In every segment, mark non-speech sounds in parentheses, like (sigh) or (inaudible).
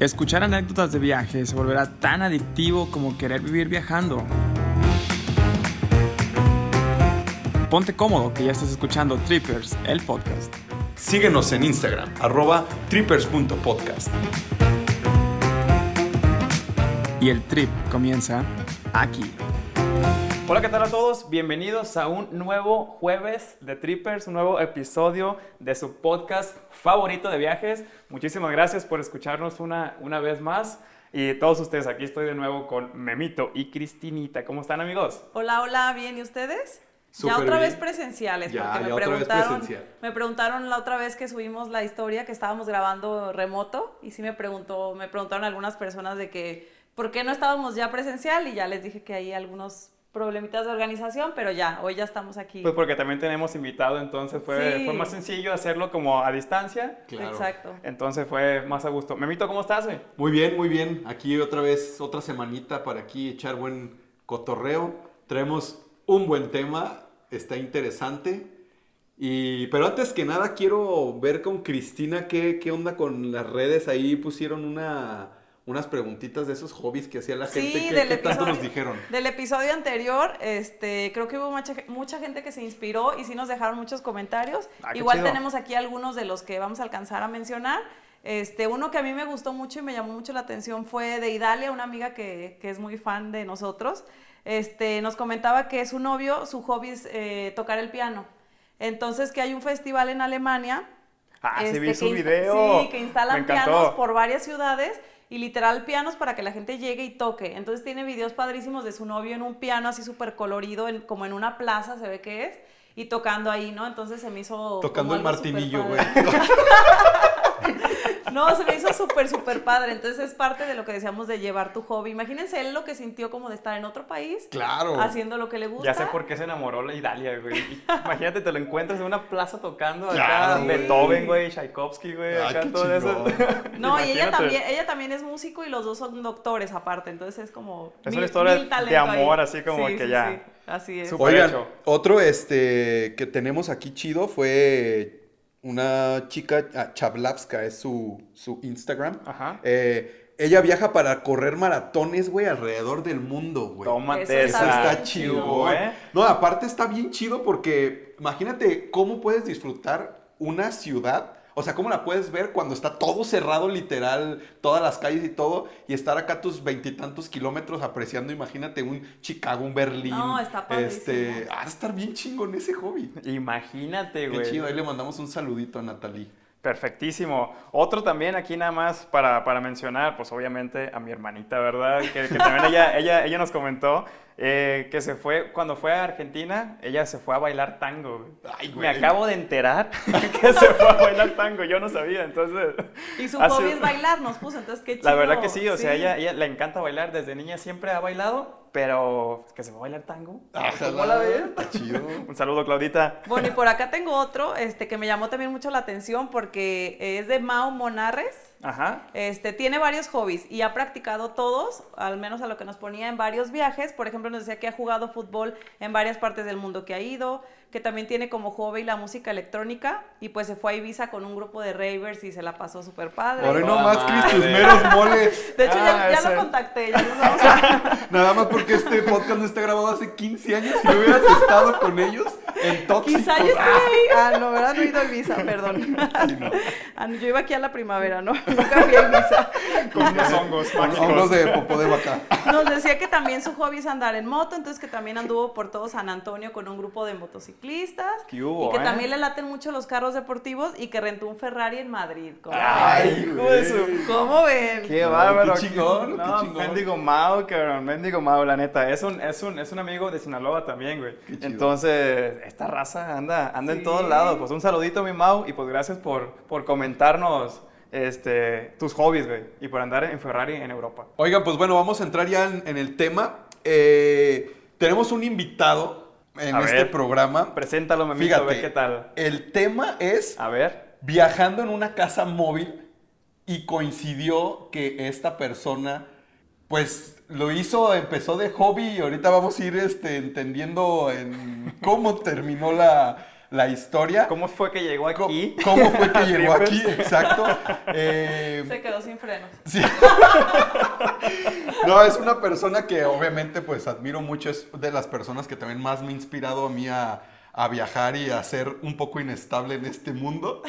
Escuchar anécdotas de viaje se volverá tan adictivo como querer vivir viajando. Ponte cómodo que ya estás escuchando Trippers, el podcast. Síguenos en Instagram, arroba trippers.podcast. Y el trip comienza aquí. Hola, ¿qué tal a todos? Bienvenidos a un nuevo jueves de Trippers, un nuevo episodio de su podcast favorito de viajes. Muchísimas gracias por escucharnos una, una vez más. Y todos ustedes, aquí estoy de nuevo con Memito y Cristinita. ¿Cómo están, amigos? Hola, hola, bien, ¿y ustedes? Ya otra bien. vez presenciales, Ya, porque ya me otra vez preguntaron, presencial. me preguntaron la otra vez que subimos la historia que estábamos grabando remoto y sí me preguntó, me preguntaron algunas personas de que por qué no estábamos ya presencial y ya les dije que hay algunos problemitas de organización, pero ya, hoy ya estamos aquí. Pues porque también tenemos invitado, entonces fue, Sí. fue más sencillo hacerlo como a distancia. Claro. Exacto. Entonces fue más a gusto. Memito, ¿cómo estás, güey? Muy bien, muy bien. Aquí otra vez, otra semanita para aquí echar buen cotorreo. Traemos un buen tema, está interesante. Y, pero antes que nada quiero ver con Cristina qué, qué onda con las redes. Ahí pusieron una, unas preguntitas de esos hobbies que hacía la Sí, gente. ¿Qué, del qué tanto nos dijeron? Del episodio anterior, este, creo que hubo mucha, mucha gente que se inspiró y sí nos dejaron muchos comentarios. Ah, Igual tenemos aquí algunos de los que vamos a alcanzar a mencionar. Este, uno que a mí me gustó mucho y me llamó mucho la atención fue de Idalia, una amiga que, que es muy fan de nosotros. Este, nos comentaba que su novio, su hobby es eh, tocar el piano. Entonces que hay un festival en Alemania Ah, sí este, vi su que video. Sí, que instalan pianos por varias ciudades y literal pianos para que la gente llegue y toque. Entonces tiene videos padrísimos de su novio en un piano así súper colorido, en- como en una plaza se ve que es, y tocando ahí, ¿no? Entonces se me hizo... Tocando el martinillo, güey. (laughs) (laughs) (laughs) No, se me hizo súper, súper padre. Entonces es parte de lo que decíamos de llevar tu hobby. Imagínense él lo que sintió como de estar en otro país, claro. haciendo lo que le gusta. Ya sé por qué se enamoró la Idalia, güey. Imagínate, te lo encuentras en una plaza tocando Claro, acá güey. Beethoven, güey, Tchaikovsky, güey, Ay, acá qué todo eso. (laughs) No, y ella también, ella también es músico y los dos son doctores aparte, entonces es como... Es mil- una historia mil de amor, ahí. así como Sí, que sí, ya. sí, así es. Oigan, hecho. otro este que tenemos aquí chido fue una chica, ah, Chablavska es su, su Instagram. Ajá. Eh, ella viaja para correr maratones, güey, alrededor del mundo, güey. Tómate Eso Eso está esa. está chido, chido. ¿eh? No, aparte está bien chido porque imagínate cómo puedes disfrutar una ciudad. O sea, cómo la puedes ver cuando está todo cerrado, literal, todas las calles y todo, y estar acá tus veintitantos kilómetros apreciando, imagínate, un Chicago, un Berlín. No, está padrísimo. Este, ah, estar bien chingón ese hobby. Imagínate, Qué güey. chido, ahí le mandamos un saludito a Natalie. Perfectísimo. Otro también aquí nada más para, para mencionar, pues obviamente a mi hermanita, ¿verdad? Que, que también ella, ella, ella nos comentó eh, que se fue, cuando fue a Argentina, ella se fue a bailar tango. güey. Me acabo de enterar (laughs) que se fue a bailar tango, yo no sabía, entonces... Y su hobby sido- es bailar, nos puso, entonces qué chido. La verdad que sí, o sea, ella, ella le encanta bailar, desde niña siempre ha bailado, pero que se fue a bailar tango. ¿Cómo la ves? Está chido. (laughs) Un saludo, Claudita. Bueno, y por acá tengo otro, este, que me llamó también mucho la atención porque es de Mao Monarres. Ajá. Este, tiene varios hobbies y ha practicado todos, al menos a lo que nos ponía en varios viajes. Por ejemplo, nos decía que ha jugado fútbol en varias partes del mundo que ha ido, que también tiene como hobby la música electrónica y pues se fue a Ibiza con un grupo de ravers y se la pasó súper padre. Ahora no más, Cris, meros moles. (laughs) De hecho, ya, Ah, ya ese. lo contacté, ya nos vamos a... (laughs) Nada más porque este podcast no está grabado hace 15 años y no hubieras estado con ellos en tóxicos. Quizá yo estoy ahí. Ah, no, ¿verdad? No he ido a Ibiza, perdón. (laughs) Ah, no, yo iba aquí a la primavera, ¿no? Nunca fui a Ibiza. Con unos hongos Con mágicos. hongos de popó de vaca. Nos decía que también su hobby es andar en moto, entonces que también anduvo por todo San Antonio con un grupo de motociclistas. ¿Qué hubo, y que eh? también le laten mucho los carros deportivos y que rentó un Ferrari en Madrid. ¿Cómo Ay, ven? hijo de su... ¿Cómo ven? Qué bárbaro. qué chingón, No, qué chingón. mendigo Mao, cabrón. Mendigo Mao, la neta. Es un, es un, es un amigo de Sinaloa también, güey. Entonces, esta raza anda, anda en todos lados. Pues un saludito, mi Mao. Y pues gracias por, por comentarnos este, tus hobbies, güey. Y por andar en Ferrari en Europa. Oigan, pues bueno, vamos a entrar ya en, en el tema. Eh, tenemos un invitado en A este ver. programa. Preséntalo, memito, Fíjate, a ver qué tal. el tema es A ver. viajando en una casa móvil y coincidió que esta persona, pues lo hizo, empezó de hobby y ahorita vamos a ir este, entendiendo en cómo terminó la, la historia. ¿Cómo fue que llegó aquí? ¿Cómo fue que (laughs) llegó aquí? Exacto. (laughs) Eh, Se quedó sin frenos. Sí. (laughs) no, es una persona que obviamente pues admiro mucho, es de las personas que también más me ha inspirado a mí a, a viajar y a ser un poco inestable en este mundo,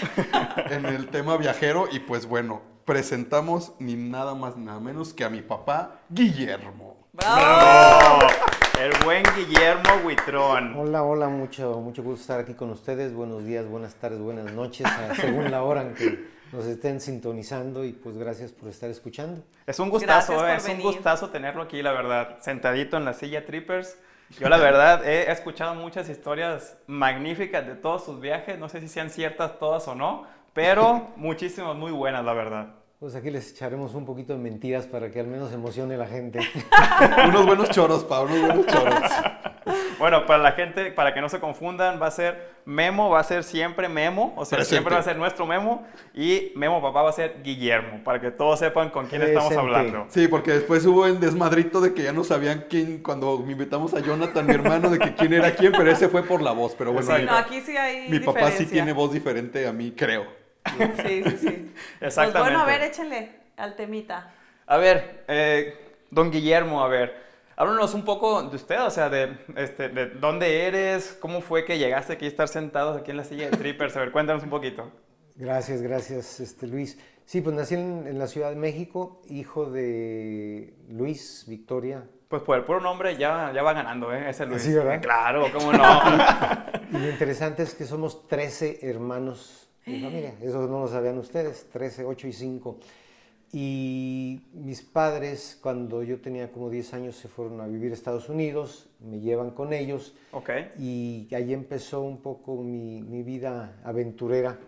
en el tema viajero. Y pues bueno, presentamos ni nada más nada menos que a mi papá, Guillermo. ¡Bravo! El buen Guillermo Huitrón. Hola, hola, mucho, mucho gusto estar aquí con ustedes. Buenos días, buenas tardes, buenas noches, según la hora en que nos estén sintonizando y pues gracias por estar escuchando. Es un gustazo, eh, es un gustazo tenerlo aquí, la verdad. Sentadito en la silla Trippers. Yo, la verdad, he escuchado muchas historias magníficas de todos sus viajes. No sé si sean ciertas todas o no, pero muchísimas muy buenas, la verdad. Pues aquí les echaremos un poquito de mentiras para que al menos emocione la gente. (laughs) unos buenos choros, Pablo, unos buenos choros. Bueno, para la gente, para que no se confundan, va a ser Memo, va a ser siempre Memo, o sea, Presente. siempre va a ser nuestro Memo, y Memo papá va a ser Guillermo, para que todos sepan con quién estamos hablando. Sí, porque después hubo el desmadrito de que ya no sabían quién, cuando me invitamos a Jonathan, mi hermano, de que quién era quién, pero ese fue por la voz. Pero bueno, mi, No, aquí sí hay mi papá sí tiene voz diferente a mí, creo. Sí, sí, sí. (laughs) Pues Exactamente. bueno, a ver, échenle al temita. A ver, eh, don Guillermo, a ver, háblanos un poco de usted, o sea, de, este, de dónde eres, cómo fue que llegaste aquí a estar sentados aquí en la silla de Trippers, a ver, cuéntanos un poquito. Gracias, gracias, este, Luis. Sí, pues nací en, en la Ciudad de México, hijo de Luis Victoria. Pues por el puro nombre ya, ya va ganando, ¿eh? Ese Luis. Sí, ¿verdad? Claro, cómo no. (laughs) Y lo interesante es que somos 13 hermanos de familia. Eso no lo sabían ustedes, 13, 8 y 5. Y mis padres, cuando yo tenía como 10 años, se fueron a vivir a Estados Unidos, me llevan con ellos ok. y ahí empezó un poco mi, mi vida aventurera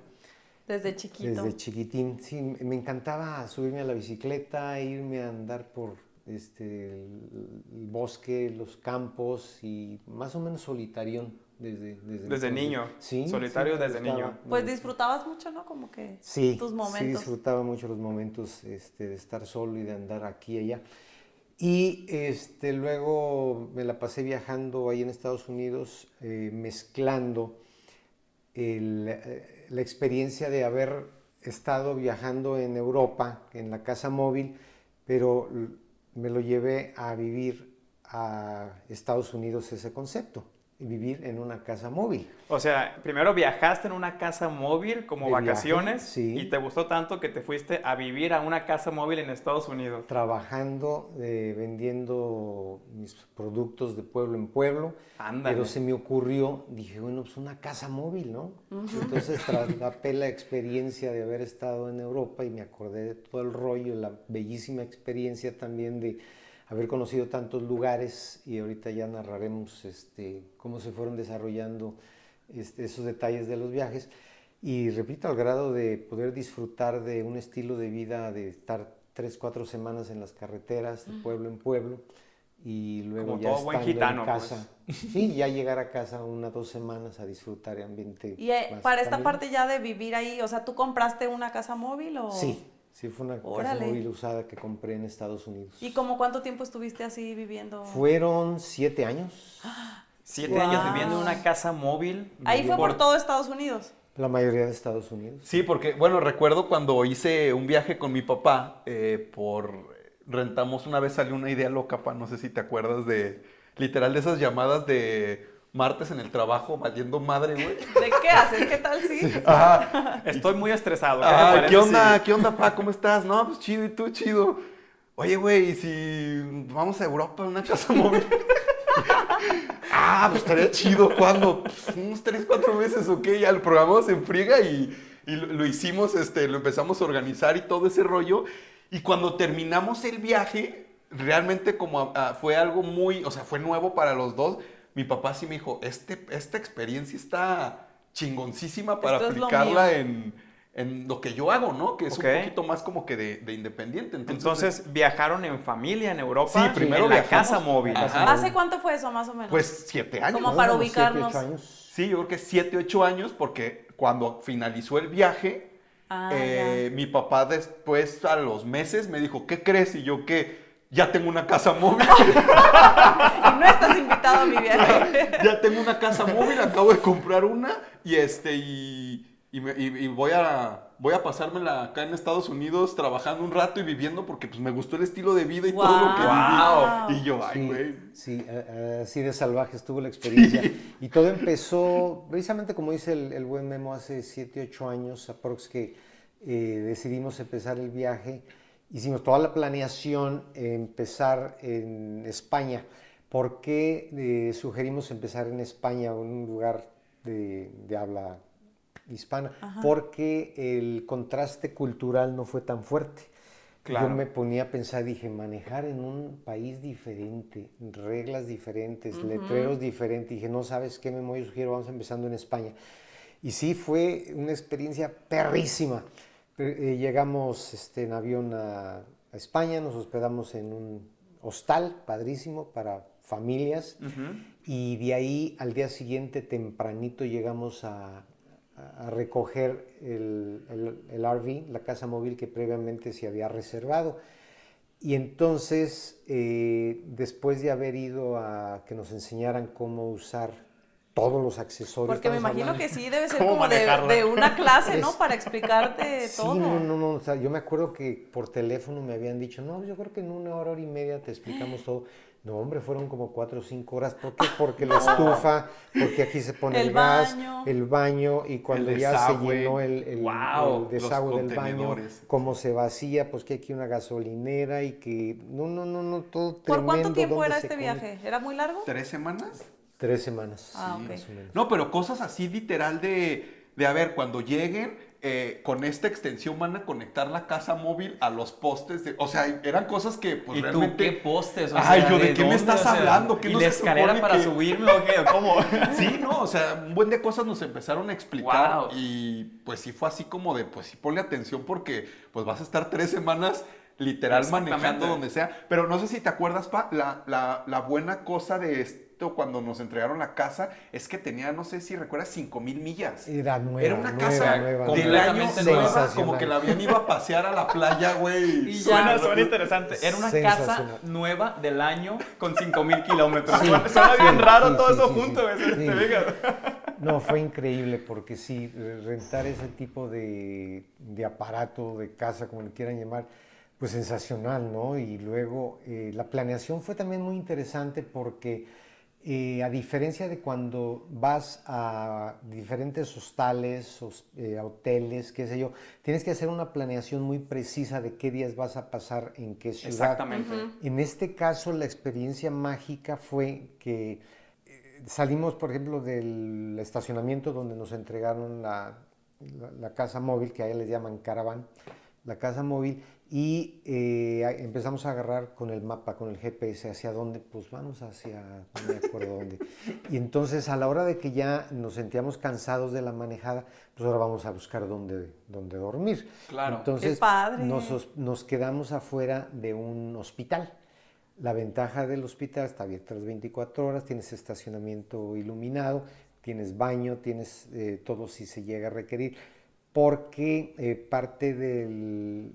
Desde chiquito. desde chiquitín. Sí, me encantaba subirme a la bicicleta, irme a andar por este, el, el bosque, los campos y más o menos solitarión desde, desde, niño, Sí, solitario sí, desde niño. Pues disfrutabas mucho, ¿no? Como que Sí, tus sí momentos. disfrutaba mucho los momentos este, de estar solo y de andar aquí y allá. Y este, luego me la pasé viajando ahí en Estados Unidos, eh, mezclando el, eh, la experiencia de haber estado viajando en Europa, en la casa móvil, pero me lo llevé a vivir a Estados Unidos ese concepto, vivir en una casa móvil. O sea, primero viajaste en una casa móvil como De viaje, vacaciones sí. y te gustó tanto que te fuiste a vivir a una casa móvil en Estados Unidos. trabajando, eh, vendiendo mis productos de pueblo en pueblo. Ándale. Pero se me ocurrió, dije, bueno, pues una casa móvil, ¿no? Entonces (laughs) trasladé la experiencia de haber estado en Europa y me acordé de todo el rollo, la bellísima experiencia también de haber conocido tantos lugares y ahorita ya narraremos este, cómo se fueron desarrollando este, esos detalles de los viajes. Y repito, al grado de poder disfrutar de un estilo de vida, de estar tres, cuatro semanas en las carreteras, de pueblo en pueblo, y luego Como ya todo buen estando gitano, en pues. casa. Sí, ya llegar a casa una, dos semanas a disfrutar de ambiente. Y eh, más para esta parte ya de vivir ahí, o sea, ¿tú compraste una casa móvil o...? Sí, sí, fue una Órale. casa móvil usada que compré en Estados Unidos. ¿Y como cuánto tiempo estuviste así viviendo? Fueron siete años. Siete Wow. años viviendo en una casa móvil. Ahí fue por todo Estados Unidos. La mayoría de Estados Unidos. Sí, porque, bueno, recuerdo cuando hice un viaje con mi papá, eh, por rentamos una vez salió una idea loca, pa, no sé si te acuerdas de, literal, de esas llamadas de martes en el trabajo, valiendo madre, güey. (laughs) ¿De qué haces? ¿Qué tal sí? (laughs) Ajá. Estoy muy estresado. ¿qué Ah, ¿qué onda? ¿Qué onda, pa? ¿Cómo estás? No, pues chido, ¿y tú? Chido. Oye, güey, ¿y si vamos a Europa en una casa (laughs) móvil? ah, pues estaría chido. ¿Cuándo? Pues, unos tres, cuatro meses, ok. Ya lo programamos en friega y, y lo, lo hicimos, este, lo empezamos a organizar y todo ese rollo. Y cuando terminamos el viaje, realmente como fue algo muy, o sea, fue nuevo para los dos. Mi papá sí me dijo, este, esta experiencia está chingoncísima para Esto aplicarla en, en lo que yo hago, ¿no? Que es un poquito más como que de, de independiente. Entonces, Entonces viajaron en familia en Europa. Sí, primero en la casa móvil. Ajá. ¿Hace cuánto fue eso, más o menos? pues siete años. Como para siete, ocho ubicarnos. años. Sí, yo creo que siete, ocho años, porque cuando finalizó el viaje, Ah, eh, mi papá después a los meses me dijo, ¿qué crees? Y yo, ¿qué? Ya tengo una casa móvil. (laughs) y no estás invitado a mi viaje. ya tengo una casa móvil, acabo de comprar una y este y, y, me- y- y voy a voy a pasármela acá en Estados Unidos trabajando un rato y viviendo porque pues me gustó el estilo de vida y todo lo que viví. Y yo, ay, güey. sí, a- a- así de salvaje estuvo la experiencia. Y todo empezó, precisamente como dice el, el buen Memo, hace 7, 8 años, aprox que eh, decidimos empezar el viaje. Hicimos toda la planeación, empezar en España. ¿Por qué eh, sugerimos empezar en España, un lugar de, de habla hispana? Porque el contraste cultural no fue tan fuerte. Claro. Yo me ponía a pensar, dije, manejar en un país diferente, reglas diferentes, letreros diferentes. Dije, no sabes qué, me voy a sugiero, vamos empezando en España. Y sí, fue una experiencia perrísima. Pero, eh, llegamos este, en avión a, a España, nos hospedamos en un hostal padrísimo para familias. Y de ahí al día siguiente, tempranito, llegamos a, a recoger el, el- el RV, la casa móvil que previamente se había reservado. Y entonces, eh, después de haber ido a que nos enseñaran cómo usar todos los accesorios. Porque me imagino hablando- que sí debe ser (laughs) ¿Cómo como de, una clase, ¿no? Para explicarte (laughs) Sí, todo. no, no, no. o sea, yo me acuerdo que por teléfono me habían dicho, no, yo creo que en una hora, hora y media te explicamos todo. No, hombre, fueron como cuatro o cinco horas. ¿Por qué? Porque la (laughs) estufa, porque aquí se pone el, El gas, baño. el baño, y cuando El ya se llenó el, el- desagüe del baño, cómo se vacía, pues que aquí una gasolinera y que. No, no, no, no, todo ¿Por tremendo. cuánto tiempo era este come. viaje? ¿Era muy largo? ¿Tres semanas? Tres semanas. Ah, sí, ok. más o menos. No, pero cosas así literal de, de a ver, cuando lleguen, eh, con esta extensión van a conectar la casa móvil a los postes. De, o sea, eran cosas que pues ¿Y tú realmente... qué postes? O Ay, sea, yo, ¿de qué me estás O sea, hablando? ¿Qué ¿Y no la se escalera supone para que- subirme o qué? ¿O ¿Cómo? (laughs) Sí, no, o sea, un buen de cosas nos empezaron a explicar Wow. y pues sí fue así como de, pues sí ponle atención porque pues vas a estar tres semanas literal manejando donde sea. Pero no sé si te acuerdas, Pa, la, la, la buena cosa de cuando nos entregaron la casa es que tenía, no sé si recuerdas, cinco mil millas. Era nueva. Era una nueva, casa nueva, del nueva. año nueva, como que la habían ido a pasear a la playa, güey. Y. Suena, suena interesante. Era una casa nueva del año con 5000 kilómetros. Sí, suena suena bien sí, raro sí, todo sí, eso sí, junto. sí. ¿ves? Sí. ¿Te fijas? No, fue increíble porque sí, re- rentar ese tipo de, de aparato, de casa, como le quieran llamar, pues sensacional, ¿no? Y luego eh, la planeación fue también muy interesante porque eh, a diferencia de cuando vas a diferentes hostales, hos- eh, hoteles, qué sé yo, tienes que hacer una planeación muy precisa de qué días vas a pasar en qué ciudad. Exactamente. En este caso, la experiencia mágica fue que eh, salimos, por ejemplo, del estacionamiento donde nos entregaron la, la- la casa móvil, que a ella les llaman caravan, la casa móvil, y eh, empezamos a agarrar con el mapa, con el GPS, hacia dónde, pues vamos hacia, no me acuerdo dónde. Y entonces a la hora de que ya nos sentíamos cansados de la manejada, pues ahora vamos a buscar dónde, dónde dormir. Claro. Entonces Qué padre. Nos quedamos afuera de un hospital. La ventaja del hospital está abierto las 24 horas, tienes estacionamiento iluminado, tienes baño, tienes eh, todo si se llega a requerir, porque eh, parte del-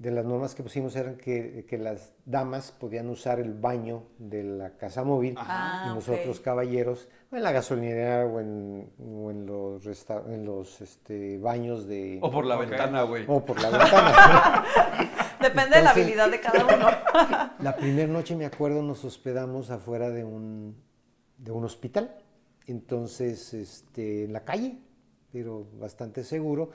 de las normas que pusimos eran que, que las damas podían usar el baño de la casa móvil Ah, y nosotros caballeros o en la gasolinera o en, o en los, resta- en los este, baños de... O por la ventana, güey. o por la (laughs) ventana. Depende de la habilidad de cada uno. (laughs) La primera noche, me acuerdo, nos hospedamos afuera de un, de un hospital. Entonces, este, en la calle, pero bastante seguro.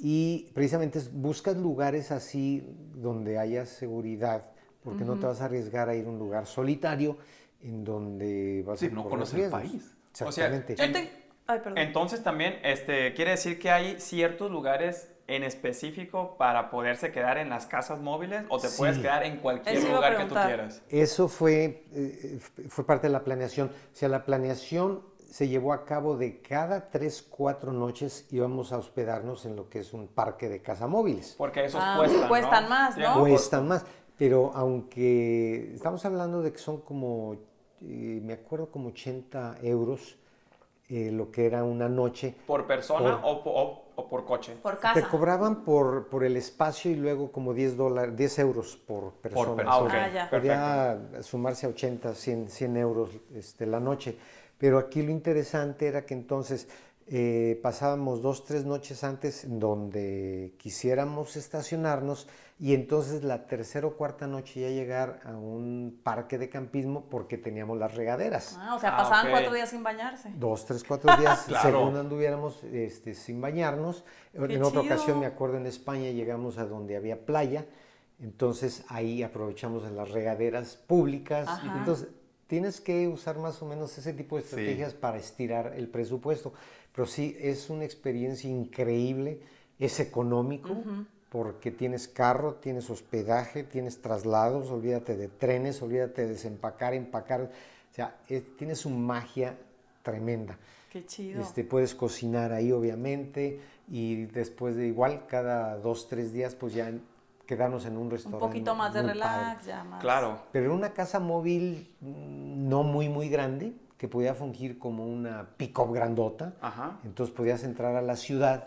Y precisamente buscas lugares así donde haya seguridad, porque no te vas a arriesgar a ir a un lugar solitario en donde vas Sí, a no conoces el país. O sea, Exactamente. Te- Ay. Entonces también este, quiere decir que hay ciertos lugares en específico para poderse quedar en las casas móviles o te Sí. puedes quedar en cualquier Eso lugar que tú quieras. Eso fue, eh, fue parte de la planeación. O sea, la planeación se llevó a cabo de cada tres, cuatro noches íbamos a hospedarnos en lo que es un parque de casa móviles. Porque esos Ah, cuestan. ¿no? cuestan más, ¿no? Cuestan más, pero aunque estamos hablando de que son como, eh, me acuerdo como 80 euros, eh, lo que era una noche. ¿Por persona Por- o, o- o por coche? Por Te casa. cobraban por, por el espacio y luego como 10, dólares, 10 euros por persona. persona. Ah, ok. Ah, ya. Podía sumarse a 80, 100, 100 euros este, la noche. Pero aquí lo interesante era que entonces eh, pasábamos dos, tres noches antes en donde quisiéramos estacionarnos y entonces la tercera o cuarta noche ya llegar a un parque de campismo porque teníamos las regaderas. Ah, o sea, Ah, pasaban cuatro días sin bañarse. Dos, tres, cuatro días, (laughs) Claro. según anduviéramos este, sin bañarnos. En otra ocasión, me acuerdo, en España llegamos a donde había playa, entonces ahí aprovechamos de las regaderas públicas. Ajá. Entonces, tienes que usar más o menos ese tipo de Sí. estrategias para estirar el presupuesto. Pero sí, es una experiencia increíble, es económico. Porque tienes carro, tienes hospedaje, tienes traslados, olvídate de trenes, olvídate de desempacar, empacar. O sea, es- tiene su magia tremenda. Qué chido. Este, puedes cocinar ahí, obviamente, y después de igual, cada dos, tres días, pues ya quedarnos en un un restaurante. poquito más de relax, padre. ya más. Claro. Pero en una casa móvil mm, no muy, muy grande, que podía fungir como una pick-up grandota. Ajá. Entonces podías entrar a la ciudad,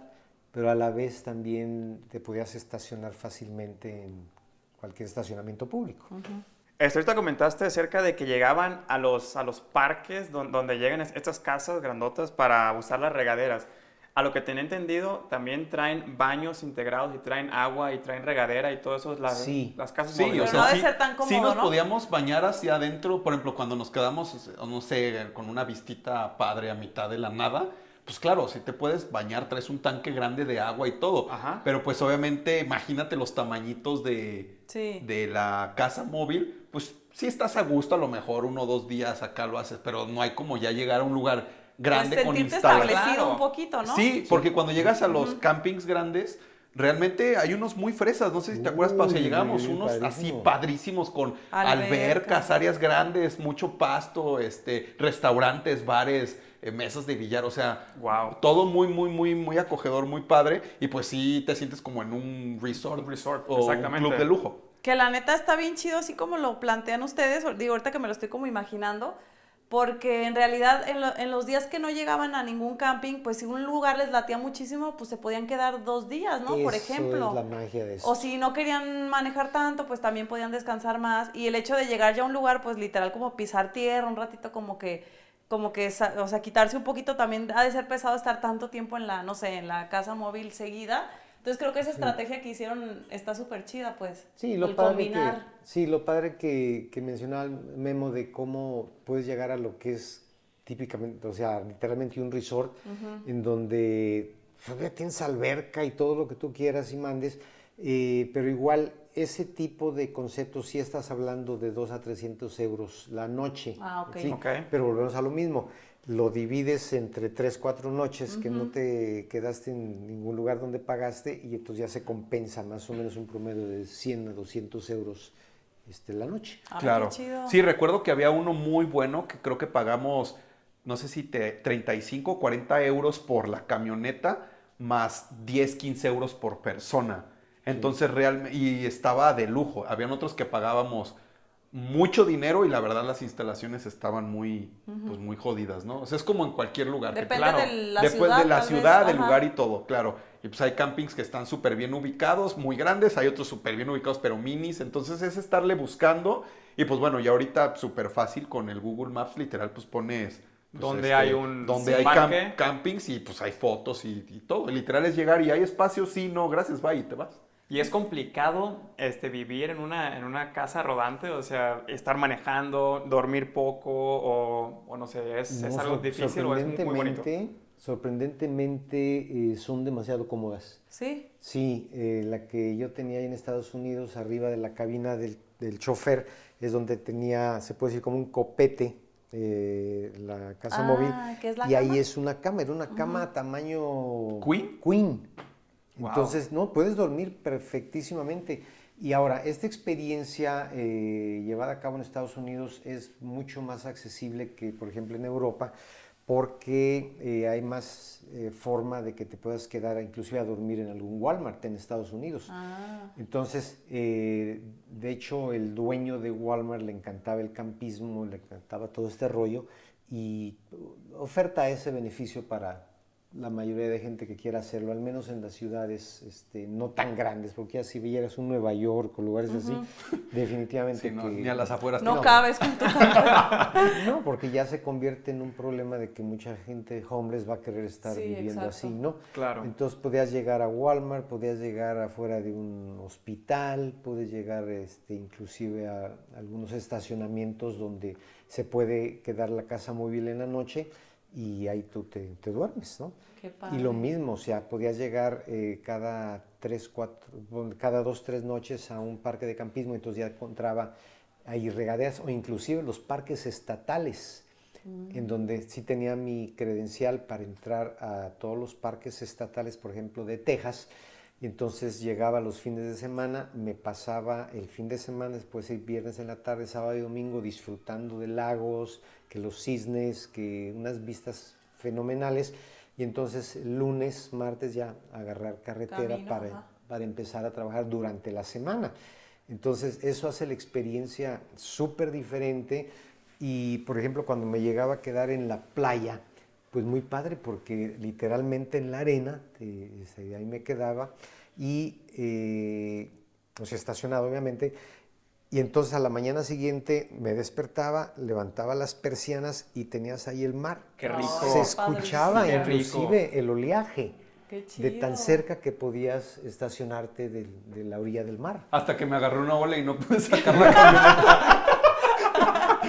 pero a la vez también te podías estacionar fácilmente en cualquier estacionamiento público. Esto ahorita comentaste acerca de que llegaban a los, a los parques don- donde llegan es- estas casas grandotas para usar las regaderas. A lo que tenía entendido, también traen baños integrados y traen agua y traen regadera y todo eso, las, Sí. las casas Sí, móviles. o Pero sea, no debe sí, ser tan sí cómodo, nos ¿no? podíamos bañar hacia adentro, por ejemplo, cuando nos quedamos, no sé, con una vistita padre a mitad de la nada, pues claro, si te puedes bañar, traes un tanque grande de agua y todo. Ajá. Pero pues obviamente, imagínate los tamañitos de, Sí. de la casa móvil, pues sí estás a gusto, a lo mejor uno o dos días acá lo haces, pero no hay como ya llegar a un lugar grande Pues con instalación. establecido Claro. un poquito, ¿no? Sí, porque cuando llegas a los campings grandes, realmente hay unos muy fresas. No sé si te acuerdas, Pau, o sea, uy, unos así padrísimo. padrísimos con Albercas. albercas, áreas grandes, mucho pasto, este, restaurantes, bares, eh, mesas de billar, o sea, Wow. todo muy, muy, muy, muy acogedor, muy padre. Y pues sí te sientes como en un resort, Un resort, o exactamente. un club de lujo. Que la neta está bien chido, así como lo plantean ustedes. Digo, ahorita que me lo estoy como imaginando. Porque en realidad, en, lo- en los días que no llegaban a ningún camping, pues si un lugar les latía muchísimo, pues se podían quedar dos días, ¿no? Por ejemplo. es la magia de eso. O si no querían manejar tanto, pues también podían descansar más. Y el hecho de llegar ya a un lugar, pues literal como pisar tierra, un ratito como que, como que, o sea, quitarse un poquito también, ha de ser pesado estar tanto tiempo en la, no sé, en la casa móvil seguida. Entonces creo que esa estrategia que hicieron está súper chida, pues. Sí, lo el padre, combinar. que, sí, lo padre que, que mencionaba Memo de cómo puedes llegar a lo que es típicamente, o sea, literalmente un resort en donde todavía tienes alberca y todo lo que tú quieras y mandes, eh, pero igual ese tipo de conceptos sí estás hablando de 2 a 300 euros la noche. Ah, ok. ¿sí? Ok. Pero volvemos a lo mismo. Lo divides entre 3, 4 noches que no te quedaste en ningún lugar donde pagaste y entonces ya se compensa más o menos un promedio de 100 a 200 euros este, la noche. Qué Claro. chido. Sí, recuerdo que había uno muy bueno que creo que pagamos, no sé si te, 35 o 40 euros por la camioneta, más 10, 15 euros por persona. Entonces, realmente, y estaba de lujo. Habían otros que pagábamos mucho dinero y la verdad las instalaciones estaban muy, pues, muy jodidas, ¿no? O sea, es como en cualquier lugar. que Depende claro, de la después ciudad, de la ciudad, del ajá. lugar y todo, claro. Y pues hay campings que están súper bien ubicados, muy grandes, hay otros súper bien ubicados, pero minis. Entonces es estarle buscando. Y pues bueno, y ahorita súper fácil con el Google Maps, literal, pues pones... pues, Donde hay un Donde sí, hay camp- campings y pues hay fotos y, y todo. Literal es llegar y hay espacio, sí, no, gracias, bye, y te vas. Y es complicado este, vivir en una, en una casa rodante, o sea, estar manejando, dormir poco, o, o no sé, ¿es, algo difícil o es muy bonito? sorprendentemente- Sorprendentemente eh, son demasiado cómodas. Sí. Sí, eh, la que yo tenía ahí en Estados Unidos, arriba de la cabina del, del chofer, es donde tenía, se puede decir, como un copete, eh, la casa Ah, móvil. ¿qué es la y ahí es una cama, era una cama tamaño... ¿Queen? Queen. Wow. Entonces, no, puedes dormir perfectísimamente. Y ahora, esta experiencia eh, llevada a cabo en Estados Unidos es mucho más accesible que, por ejemplo, en Europa, porque eh, hay más eh, forma de que te puedas quedar inclusive a dormir en algún Walmart en Estados Unidos. Ah, Entonces, eh, de hecho, el dueño de Walmart le encantaba el campismo, le encantaba todo este rollo, y oferta ese beneficio para la mayoría de gente que quiera hacerlo, al menos en las ciudades este, no tan grandes, porque ya si a un Nueva York o lugares así, definitivamente Sí, no, que... ni a las afueras. No te- cabes con tu (laughs) No, porque ya se convierte en un problema de que mucha gente homeless va a querer estar Sí, viviendo exacto. así, ¿no? Claro. Entonces podías llegar a Walmart, podías llegar afuera de un hospital, puedes llegar este, inclusive a algunos estacionamientos donde se puede quedar la casa móvil en la noche y ahí tú te, te duermes, ¿no? Qué Y lo padre. mismo, o sea, podías llegar eh, cada tres, cuatro, cada dos, tres noches a un parque de campismo, entonces ya encontraba ahí regaderas o inclusive los parques estatales, en donde sí tenía mi credencial para entrar a todos los parques estatales, por ejemplo, de Texas. Y entonces llegaba los fines de semana, me pasaba el fin de semana, después el viernes en la tarde, sábado y domingo, disfrutando de lagos, que los cisnes, que unas vistas fenomenales. Y entonces lunes, martes ya agarrar carretera Camino, para, para empezar a trabajar durante la semana. Entonces eso hace la experiencia súper diferente y por ejemplo cuando me llegaba a quedar en la playa, pues muy padre porque literalmente en la arena, eh, ahí me quedaba y eh, sea, estacionado obviamente. Y entonces a la mañana siguiente me despertaba, levantaba las persianas y tenías ahí el mar. Qué rico. Se escuchaba Qué inclusive el oleaje Qué chido. de tan cerca que podías estacionarte de, la orilla del mar. Hasta que me agarró una ola y no pude sacar la camioneta.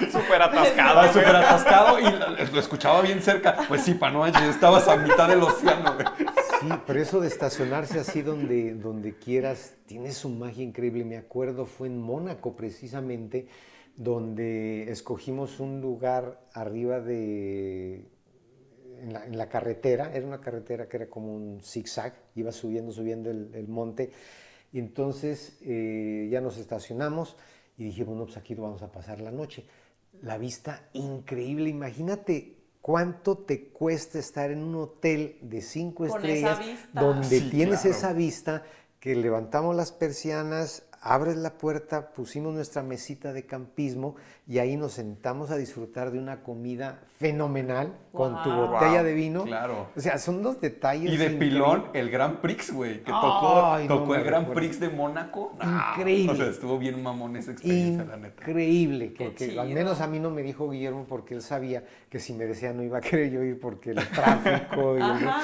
(laughs) Súper atascado. (laughs) Estaba súper atascado y lo escuchaba bien cerca. Pues sí, pa, no manches, estabas a mitad del océano, güey. Sí, pero eso de estacionarse así donde, donde quieras tiene su magia increíble. Me acuerdo, fue en Mónaco precisamente, donde escogimos un lugar arriba de. En la, en la carretera, era una carretera que era como un zigzag, iba subiendo, subiendo el, el monte. Y entonces eh, ya nos estacionamos y dijimos, no, pues aquí vamos a pasar la noche. La vista increíble, imagínate cuánto te cuesta estar en un hotel de cinco Con estrellas donde Sí, tienes claro. esa vista que levantamos las persianas, abres la puerta, pusimos nuestra mesita de campismo y ahí nos sentamos a disfrutar de una comida fenomenal con tu botella Wow, de vino. claro. O sea, son dos detalles. Y de increíbles. pilón, el Grand Prix, güey, que tocó, Ay, tocó el recuerdes. Prix de Mónaco. Increíble. O sea, estuvo bien mamón esa experiencia, la neta. Increíble, porque al menos a mí no me dijo Guillermo porque él sabía que si me decía no iba a querer yo ir porque el tráfico y Ajá.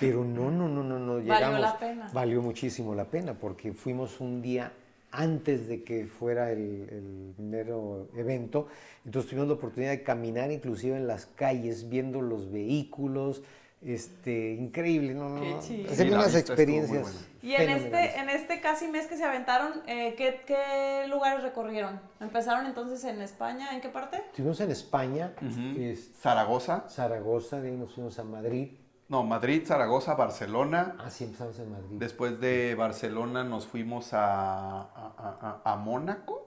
pero no, no, no, no, no llegamos. la pena. Valió muchísimo la pena porque fuimos un día antes de que fuera el, el mero evento, entonces tuvimos la oportunidad de caminar inclusive en las calles viendo los vehículos, este, increíble, no, no, Qué no. la unas experiencias. Y en este, en este casi mes que se aventaron, eh, ¿qué, qué lugares recorrieron? ¿Empezaron entonces en España? ¿En qué parte? Estuvimos en España, Ujú. es- Zaragoza. Zaragoza, de ahí nos fuimos a Madrid. No, Madrid, Zaragoza, Barcelona. Ah, sí, empezamos en Madrid. Después de Barcelona nos fuimos a, a, a- a Mónaco.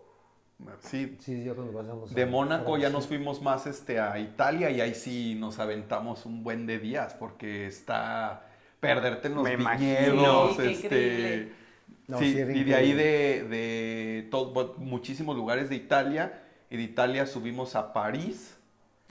Sí, Sí, ya cuando pasamos. de a Mónaco ya nos fuimos más este, a Italia y ahí sí nos aventamos un buen de días porque está perderte en los Me imagino. viñedos. Sí, qué este. No, sí, sí, y de ahí de, de to- bueno, muchísimos lugares de Italia. Y de Italia subimos a París.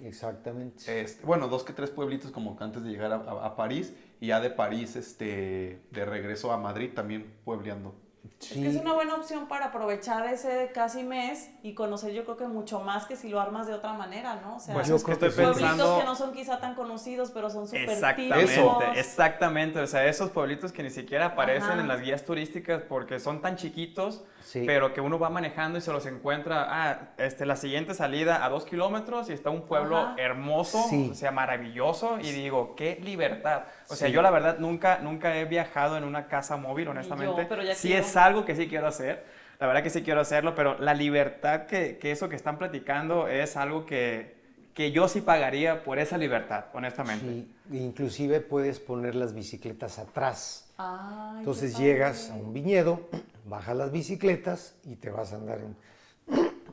Exactamente. Este, bueno, dos que tres pueblitos como que antes de llegar a, París. Y ya de París este, de regreso a Madrid también puebleando. Es que es una buena opción para aprovechar ese casi mes y conocer yo creo que mucho más que si lo armas de otra manera, ¿no? O sea, Pues Yo es que estoy sí. pensando... que no son quizá tan conocidos, pero son súper Exactamente, exactamente. O sea, esos pueblitos que ni siquiera aparecen Ajá. en las guías turísticas porque son tan chiquitos, Sí. pero que uno va manejando y se los encuentra. Ah, este, la siguiente salida a dos kilómetros y está un pueblo Ajá. hermoso, Sí. o sea, maravilloso. Y digo, qué libertad. O sea, Sí. yo la verdad nunca, nunca he viajado en una casa móvil, honestamente. pero ya sí quiero. Es algo que sí quiero hacer. La verdad que sí quiero hacerlo, pero la libertad que, que eso que están platicando es algo que, que yo sí pagaría por esa libertad, honestamente. Sí, inclusive puedes poner las bicicletas atrás. Ay, Entonces llegas a un viñedo, bajas las bicicletas y te vas a andar en,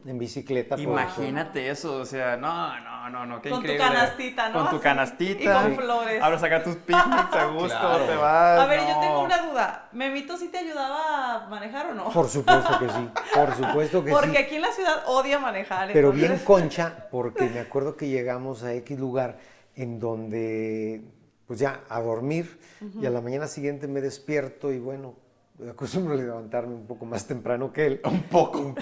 en bicicleta. por- Imagínate eso, o sea, no, no, no, no, qué Con tu increíble. canastita, ¿no? Con tu Así, canastita. y con flores. Ahora sacar tus picnics a gusto, Claro. te vas. A ver, yo tengo una duda. ¿Memito sí te ayudaba a manejar o no? Por supuesto que sí, (laughs) por supuesto que Porque sí. aquí en la ciudad odia manejar. Pero bien concha, porque me acuerdo que llegamos a X lugar en donde, pues ya, a dormir, y a la mañana siguiente me despierto y bueno, acostumbro a levantarme un poco más temprano que él. Un poco.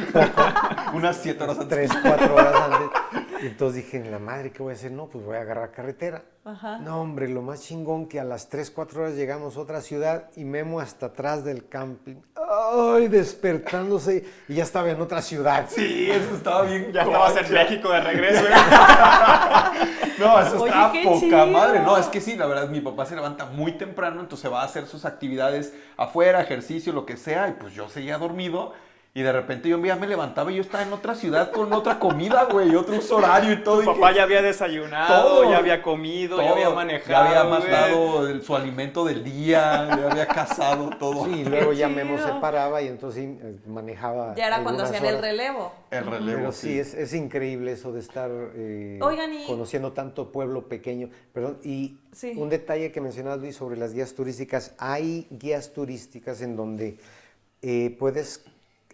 (laughs) Unas siete horas antes. tres, cuatro horas antes. Y entonces dije, la madre, ¿qué voy a hacer? No, pues voy a agarrar carretera. Ajá. No, hombre, lo más chingón que a las tres, cuatro horas llegamos a otra ciudad y Memo hasta atrás del camping. ¡Ay! Despertándose y ya estaba en otra ciudad. Sí, eso estaba bien. Ya estabas en. México de regreso. (laughs) No, eso Oye, está poca chido. madre. No, es que sí, la verdad, mi papá se levanta muy temprano, entonces va a hacer sus actividades afuera, ejercicio, lo que sea, y pues yo seguía dormido. Y de repente yo ya me levantaba y yo estaba en otra ciudad con otra comida, güey, otro uso horario y todo. Tu y papá ya había desayunado, Todo. ya había comido, ya había manejado. Ya había mandado el- su alimento del día, ya había casado todo. Sí, y luego ya Memo se paraba y entonces sí, eh, manejaba. Ya era cuando hacían el relevo. El relevo. Pero sí, es, es increíble eso de estar eh, Oigan, y- conociendo tanto pueblo pequeño. Perdón, y Sí. un detalle que mencionabas, Luis, sobre las guías turísticas. Hay guías turísticas en donde eh, puedes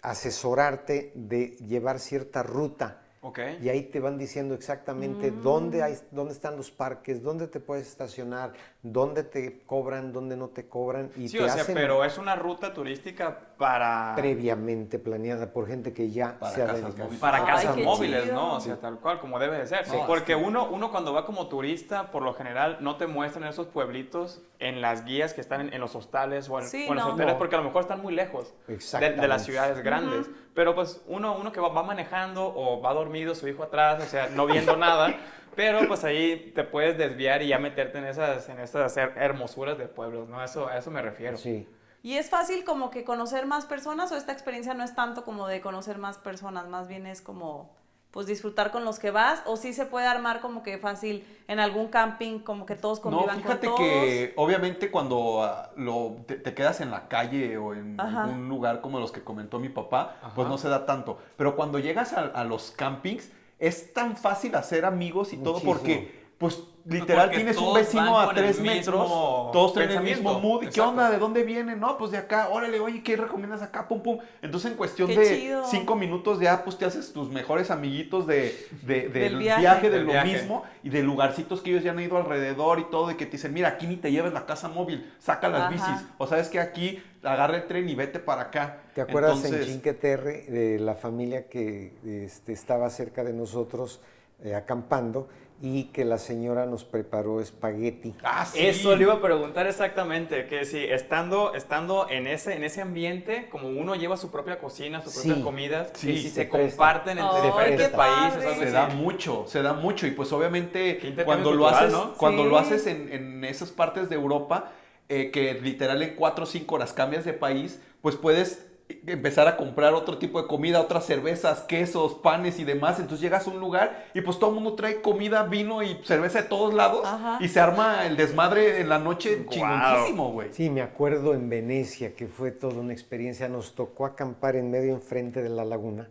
asesorarte de llevar cierta ruta. Ok. Y ahí te van diciendo exactamente Mm. dónde, hay, dónde están los parques, dónde te puedes estacionar, dónde te cobran, dónde no te cobran. Y Sí, te o sea, hacen pero es una ruta turística para, previamente planeada por gente que ya Para se ha casas dedicado. móviles. para Ay, casas móviles, chido. ¿no? O sea, tal cual, como debe de ser. Sí. Porque uno, uno cuando va como turista, por lo general, no te muestran esos pueblitos en las guías que están en, en los hostales o en, Sí, o en los no. hoteles, No. porque a lo mejor están muy lejos de, de las ciudades grandes. Pero pues uno, uno que va, va manejando o va dormido, su hijo atrás, o sea, no viendo nada, (laughs) pero pues ahí te puedes desviar y ya meterte en esas, en esas her- hermosuras de pueblos, ¿no? Eso, a eso me refiero. Sí. ¿Y es fácil como que conocer más personas o esta experiencia no es tanto como de conocer más personas, más bien es como pues disfrutar con los que vas o sí se puede armar como que fácil en algún camping como que todos No, convivan fíjate con todos? que obviamente cuando ah, lo, te, te quedas en la calle o en Ajá. un lugar como los que comentó mi papá, pues no se da tanto. Pero cuando llegas a, a los campings, es tan fácil hacer amigos y todo Muchísimo. porque, pues literal, porque tienes un vecino a tres metros, todos tienen el mismo mood. ¿Y qué Exacto. onda? ¿De dónde vienen? No, pues de acá. Órale, oye, ¿qué recomiendas acá? Pum, pum. Entonces, en cuestión Qué de chido. cinco minutos ya, pues te haces tus mejores amiguitos de, de- del Del viaje, viaje. de Del lo viaje. mismo y de lugarcitos que ellos ya han ido alrededor y todo, y que te dicen, mira, aquí ni te lleves la casa móvil, saca las Ajá. bicis. O sabes que aquí agarra el tren y vete para acá. ¿Te acuerdas en Entonces, Cinque Terre de la familia que este, estaba cerca de nosotros eh, acampando y que la señora nos preparó espagueti? Ah, sí. Eso le iba a preguntar exactamente, que si estando, estando en, ese, en ese ambiente, como uno lleva su propia cocina, sus Sí. propias comidas, Sí, y si se se comparten entre diferentes países, Se así. da mucho, se da mucho y pues obviamente cuando lo cultural, haces, ¿no? cuando Sí. lo haces en, en esas partes de Europa, eh, que literal en 4 o 5 horas cambias de país, pues puedes empezar a comprar otro tipo de comida, otras cervezas, quesos, panes y demás. Entonces llegas a un lugar y pues todo el mundo trae comida, vino y cerveza de todos lados Ajá. y se arma el desmadre en la noche Guau. chingoncísimo, güey. Sí, me acuerdo en Venecia que fue toda una experiencia. Nos tocó acampar en medio enfrente de la laguna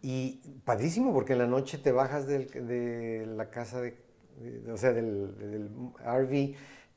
y padrísimo porque en la noche te bajas del- de la casa, de, de- o sea, del, del RV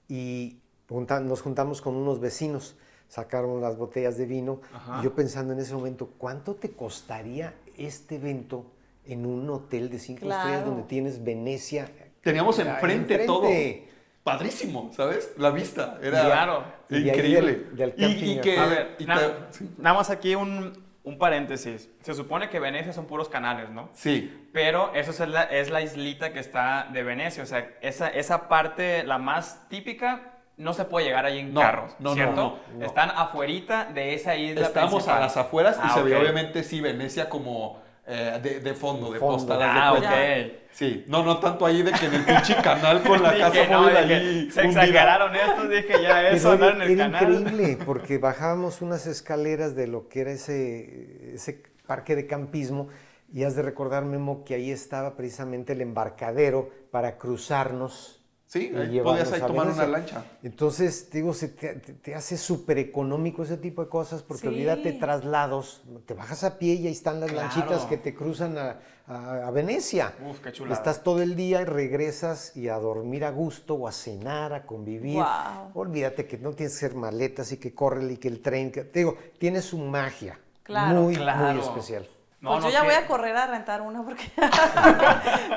y nos juntamos con unos vecinos. Sacaron las botellas de vino Ajá. y yo pensando en ese momento, ¿cuánto te costaría este evento en un hotel de cinco estrellas Claro. donde tienes Venecia? Teníamos Ahí enfrente, todo. enfrente? Padrísimo, ¿sabes? La vista era Claro. Y de ahí increíble. del- del Y- y, que, A ver, y na- te- nada más aquí un, un paréntesis. Se supone que Venecia son puros canales, ¿no? Sí, Pero eso es la, es la islita que está de Venecia. O sea, esa, esa parte, la más típica, no se puede llegar ahí en No, carros, no, no, ¿cierto? no, no. Están afuerita de esa isla Estábamos principal. a las afueras y Ah, se veía ok. obviamente sí Venecia como eh, de, de fondo, de Fondo. postal. de Ah, cuenta. ok. Sí, no, no tanto ahí de que en el pinche canal con la (laughs) casa móvil ahí Se exageraron estos, dije ya eso, andar en el era canal. increíble (laughs) porque bajábamos unas escaleras de lo que era ese, ese parque de campismo y has de recordar, Memo, que ahí estaba precisamente el embarcadero para cruzarnos Sí, y ahí podías ahí a tomar una lancha. Entonces, digo, se te, te- te hace súper económico ese tipo de cosas porque Sí. olvídate traslados, te bajas a pie y ahí están las Claro. lanchitas que te cruzan a, a- a Venecia. Uf, qué chulada. Estás todo el día y regresas y a dormir a gusto o a cenar, a convivir. Guau. Olvídate que no tienes que hacer maletas y que corre y que el tren, que, te digo, tiene su magia Claro. muy, Claro. muy especial. No, pues no, yo ya que- voy a correr a rentar una porque (laughs)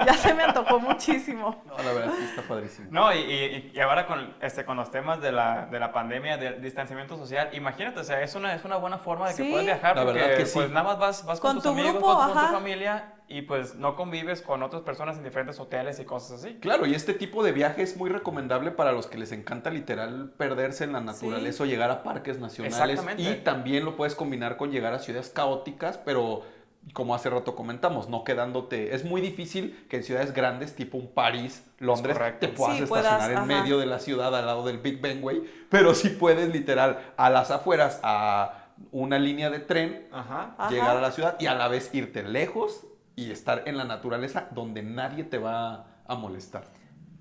ya se me antojó muchísimo. No, la verdad sí está padrísimo. No, y, y- y ahora con, este, con los temas de la, de la pandemia, del distanciamiento social, imagínate, o sea, es una, es una buena forma de que Sí. puedas viajar La porque verdad que sí. pues nada más vas, vas con, Con tus tu amigos, grupo, con, con tu familia y pues no convives con otras personas en diferentes hoteles y cosas así. Claro, y este tipo de viaje es muy recomendable para los que les encanta literal perderse en la naturaleza o llegar a parques nacionales. Exactamente. Y también lo puedes combinar con llegar a ciudades caóticas, pero como hace rato comentamos, no quedándote. Es muy difícil que en ciudades grandes, tipo un París, Londres, te puedas Sí, estacionar puedas, en ajá. medio de la ciudad al lado del Big Ben, güey. Pero sí puedes literal a las afueras, a una línea de tren, Ajá. Ajá. llegar a la ciudad y a la vez irte lejos y estar en la naturaleza donde nadie te va a molestar.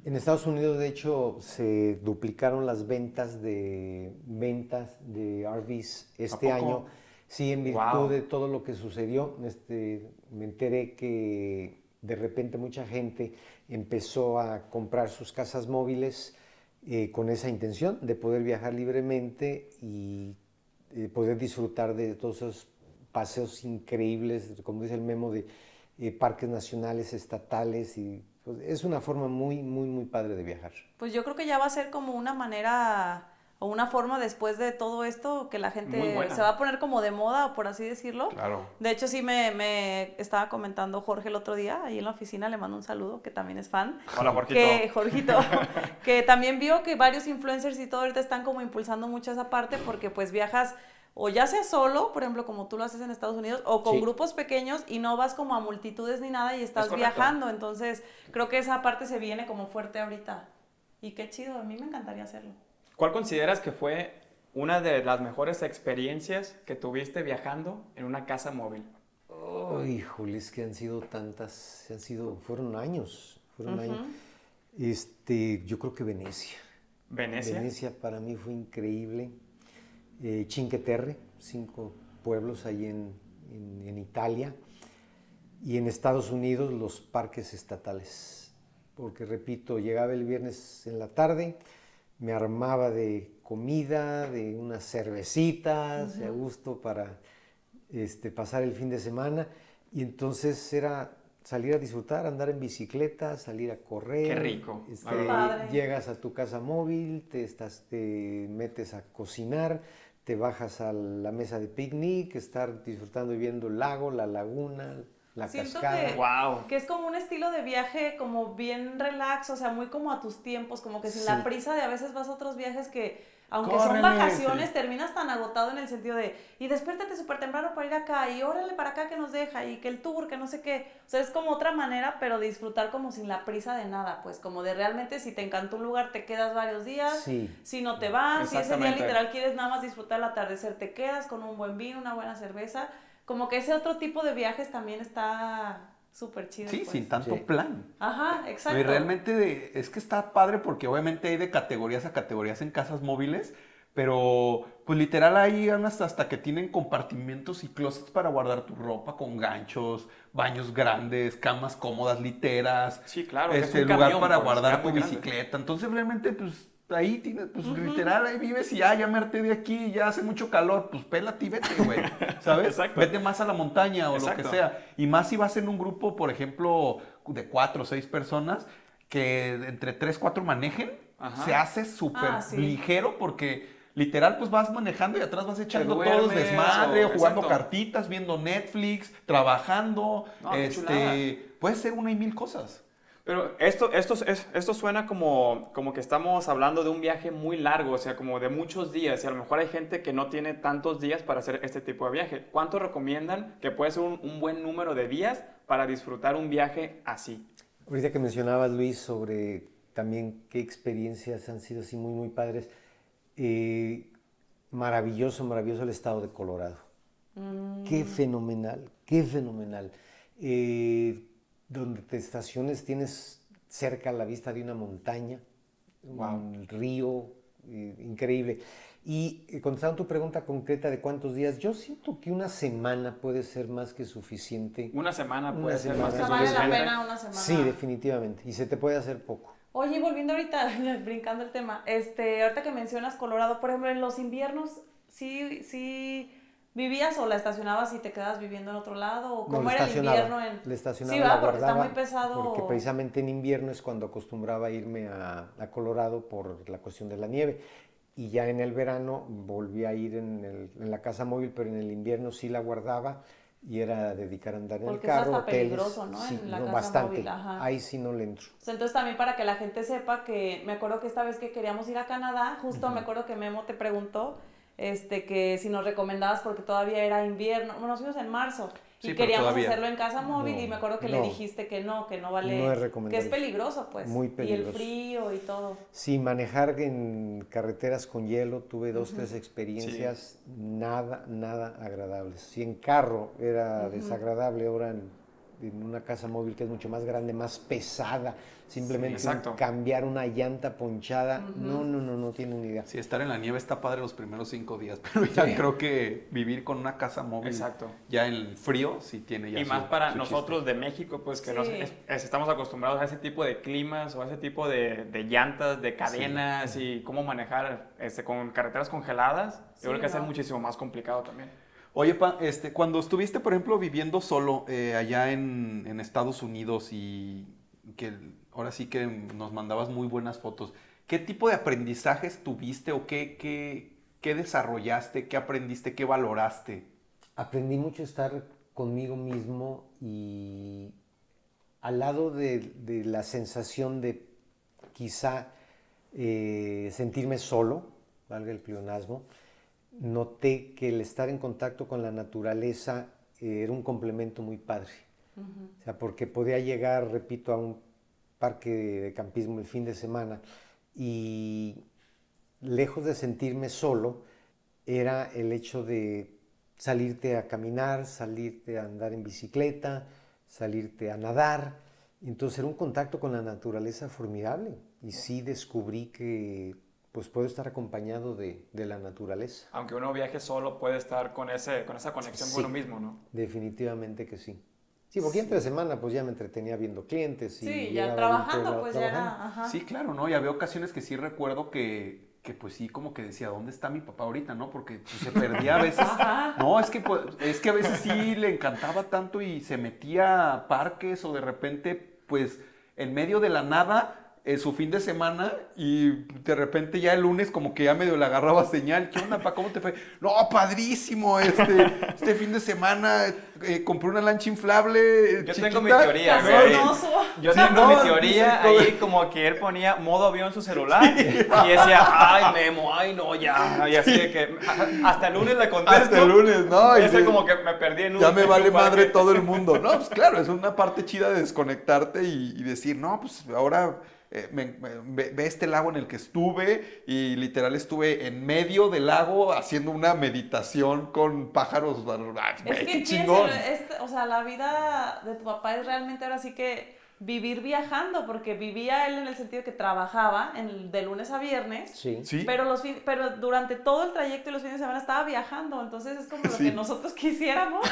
En Estados Unidos, de hecho, se duplicaron las ventas de ventas de RVs este año. Sí, en virtud Wow. de todo lo que sucedió, este, me enteré que de repente mucha gente empezó a comprar sus casas móviles eh, con esa intención de poder viajar libremente y eh, poder disfrutar de todos esos paseos increíbles, como dice el memo, de eh, parques nacionales, estatales y pues, es una forma muy, muy, muy padre de viajar. Pues yo creo que ya va a ser como una manera o una forma después de todo esto que la gente se va a poner como de moda, o por así decirlo. Claro. De hecho, sí me, me estaba comentando Jorge el otro día, ahí en la oficina, le mando un saludo, que también es fan. Hola, Jorgito. Que, Jorgito, (laughs) que también vio que varios influencers y todo ahorita están como impulsando mucho esa parte porque pues viajas o ya sea solo, por ejemplo, como tú lo haces en Estados Unidos, o con Sí. grupos pequeños y no vas como a multitudes ni nada y estás viajando. Entonces, creo que esa parte se viene como fuerte ahorita. Y qué chido, a mí me encantaría hacerlo. ¿Cuál consideras que fue una de las mejores experiencias que tuviste viajando en una casa móvil? Oh, híjole, es que han sido tantas, han sido, fueron años, fueron años. Este, yo creo que Venecia. Venecia. Venecia para mí fue increíble. Eh, Cinque Terre, cinco pueblos ahí en, en- en Italia. Y en Estados Unidos los parques estatales. Porque repito, llegaba el viernes en la tarde, me armaba de comida, de unas cervecitas, de a gusto para este, pasar el fin de semana. Y entonces era salir a disfrutar, andar en bicicleta, salir a correr. Qué rico, este, llegas a tu casa móvil, te, estás, te metes a cocinar, te bajas a la mesa de picnic, estar disfrutando y viendo el lago, la laguna, la Siento cascada. que, Wow. que es como un estilo de viaje como bien relax, o sea, muy como a tus tiempos, como que sin la prisa de a veces vas a otros viajes que, aunque Córrele, son vacaciones, sí. terminas tan agotado en el sentido de, y despiértate súper temprano para ir acá, y órale para acá que nos deja, y que el tour, que no sé qué. O sea, es como otra manera, pero de disfrutar como sin la prisa de nada, pues como de realmente si te encantó un lugar, te quedas varios días. Sí. Si no te vas, si ese día literal quieres nada más disfrutar el atardecer, te quedas con un buen vino, una buena cerveza. Como que ese otro tipo de viajes también está súper chido. Sí, pues. sin tanto Sí. plan. Ajá, exacto. Y realmente de- es que está padre porque obviamente hay de categorías a categorías en casas móviles, pero pues literal hay unas hasta que tienen compartimientos y closets para guardar tu ropa con ganchos, baños grandes, camas cómodas, literas, Sí, claro, que es este un lugar camión, para pues, guardar tu bicicleta. Entonces realmente pues ahí tienes, pues literal ahí vives y ya, ya me harté de aquí, ya hace mucho calor, pues pélate y vete, güey, (laughs) ¿sabes? Exacto. Vete más a la montaña o Exacto. lo que sea. Y más si vas en un grupo, por ejemplo, de cuatro o seis personas, que entre tres, cuatro manejen, Ajá. se hace súper Ah, sí. ligero porque literal pues vas manejando y atrás vas echando todos desmadre, o- jugando exacto. cartitas, viendo Netflix, trabajando, No, este, puede ser una y mil cosas. Pero esto, esto, es- esto suena como, como que estamos hablando de un viaje muy largo, o sea, como de muchos días, y a lo mejor hay gente que no tiene tantos días para hacer este tipo de viaje. ¿Cuánto recomiendan que puede ser un, un buen número de días para disfrutar un viaje así? Ahorita que mencionabas, Luis, sobre también qué experiencias han sido así muy, muy padres. eh, maravilloso, maravilloso el estado de Colorado. Qué fenomenal, qué fenomenal. Eh, donde te estaciones tienes cerca la vista de una montaña un río eh, increíble. Y eh, contestando tu pregunta concreta de cuántos días, yo siento que una semana puede ser más que suficiente. Una semana Una puede ser semana. más que sea, vale la suficiente. pena una semana. Sí, definitivamente. Y se te puede hacer poco. Oye, volviendo ahorita, (laughs) brincando el tema, este, ahorita que mencionas Colorado, por ejemplo, en los inviernos, ¿sí, sí vivías o la estacionabas y te quedabas viviendo en otro lado? ¿O No, cómo le era el invierno en...? Le estacionaba, sí, la ¿verdad? Porque está muy pesado. Porque precisamente en invierno es cuando acostumbraba irme a, a Colorado por la cuestión de la nieve. Y ya en el verano volví a ir en, el- en la casa móvil, pero en el invierno sí la guardaba y era dedicar a andar en Porque el carro, hoteles. peligroso, ¿no? Sí, En la no, casa bastante. móvil, ajá. Ahí sí no le entro. Sea, Entonces también para que la gente sepa que me acuerdo que esta vez que queríamos ir a Canadá, justo me acuerdo que Memo te preguntó este, que si nos recomendabas porque todavía era invierno, bueno, nos fuimos en marzo Sí, y queríamos todavía. hacerlo en casa móvil No, y me acuerdo que le dijiste que no, que no vale, No es que es peligroso pues, Muy y el peligroso. frío y todo. Sí, manejar en carreteras con hielo, tuve dos, tres experiencias nada, nada agradables. Si en carro era desagradable, ahora en, en una casa móvil que es mucho más grande, más pesada, simplemente Sí, exacto. un- cambiar una llanta ponchada, no, no, no, no tiene ni idea. Sí, estar en la nieve está padre los primeros cinco días, (laughs) pero ya Sí. creo que vivir con una casa móvil Exacto. ya en el frío sí tiene ya Y su- más para su nosotros de México, pues que Sí. nos- es- es- estamos acostumbrados a ese tipo de climas o a ese tipo de, de llantas, de cadenas y cómo manejar este, con carreteras congeladas. Sí, Yo creo que va a ser muchísimo más complicado también. Oye, Pa, este, cuando estuviste, por ejemplo, viviendo solo eh, allá en, Estados Unidos y que ahora sí que nos mandabas muy buenas fotos, ¿qué tipo de aprendizajes tuviste o qué, qué, qué desarrollaste, qué aprendiste, qué valoraste? Aprendí mucho a estar conmigo mismo y al lado de, la sensación de quizá eh, sentirme solo, valga el pleonasmo, noté que el estar en contacto con la naturaleza eh, era un complemento muy padre. O sea, porque podía llegar, repito, a un parque de, de campismo el fin de semana y lejos de sentirme solo, era el hecho de salirte a caminar, salirte a andar en bicicleta, salirte a nadar. Entonces era un contacto con la naturaleza formidable y sí descubrí que pues puedo estar acompañado de, de la naturaleza. Aunque uno viaje solo, puede estar con, ese, con esa conexión Sí. con uno mismo, ¿no? Definitivamente que sí. Sí, porque entre semana pues ya me entretenía viendo clientes. Y Sí, ya trabajando, pues ya era, ajá. Sí, claro, ¿no? Y había ocasiones que sí recuerdo que, que pues sí, como que decía, ¿dónde está mi papá ahorita, no? Porque pues, se perdía a (laughs) veces. Ajá. No, es que, pues, es que a veces sí le encantaba tanto y se metía a parques o de repente, pues, en medio de la nada, eh, su fin de semana y de repente ya el lunes como que ya medio le agarraba señal. ¿Qué onda, pa? ¿Cómo te fue? No, padrísimo, este, este fin de semana eh, compré una lancha inflable eh, Yo chiquita. tengo mi teoría, güey. Yo Sí, tengo no, mi teoría ahí como que él ponía modo avión en su celular y decía, ay Memo, ay no, ya. Y así de que hasta el lunes le contesto. Hasta el lunes, ¿no? Y Ese sí. como que me perdí en un Ya me vale madre todo el mundo. No, pues claro, es una parte chida de desconectarte y, y decir, no, pues ahora eh, me- me- ve, este lago en el que estuve y literal estuve en medio del lago haciendo una meditación con pájaros. Ah, Es que qué chingón. o sea, la vida de tu papá es realmente ahora sí que vivir viajando, porque vivía él en el sentido que trabajaba en- de lunes a viernes, Sí. Sí. pero, los fin- pero durante todo el trayecto y los fines de semana estaba viajando, entonces es como lo Sí. que nosotros (laughs) quisiéramos,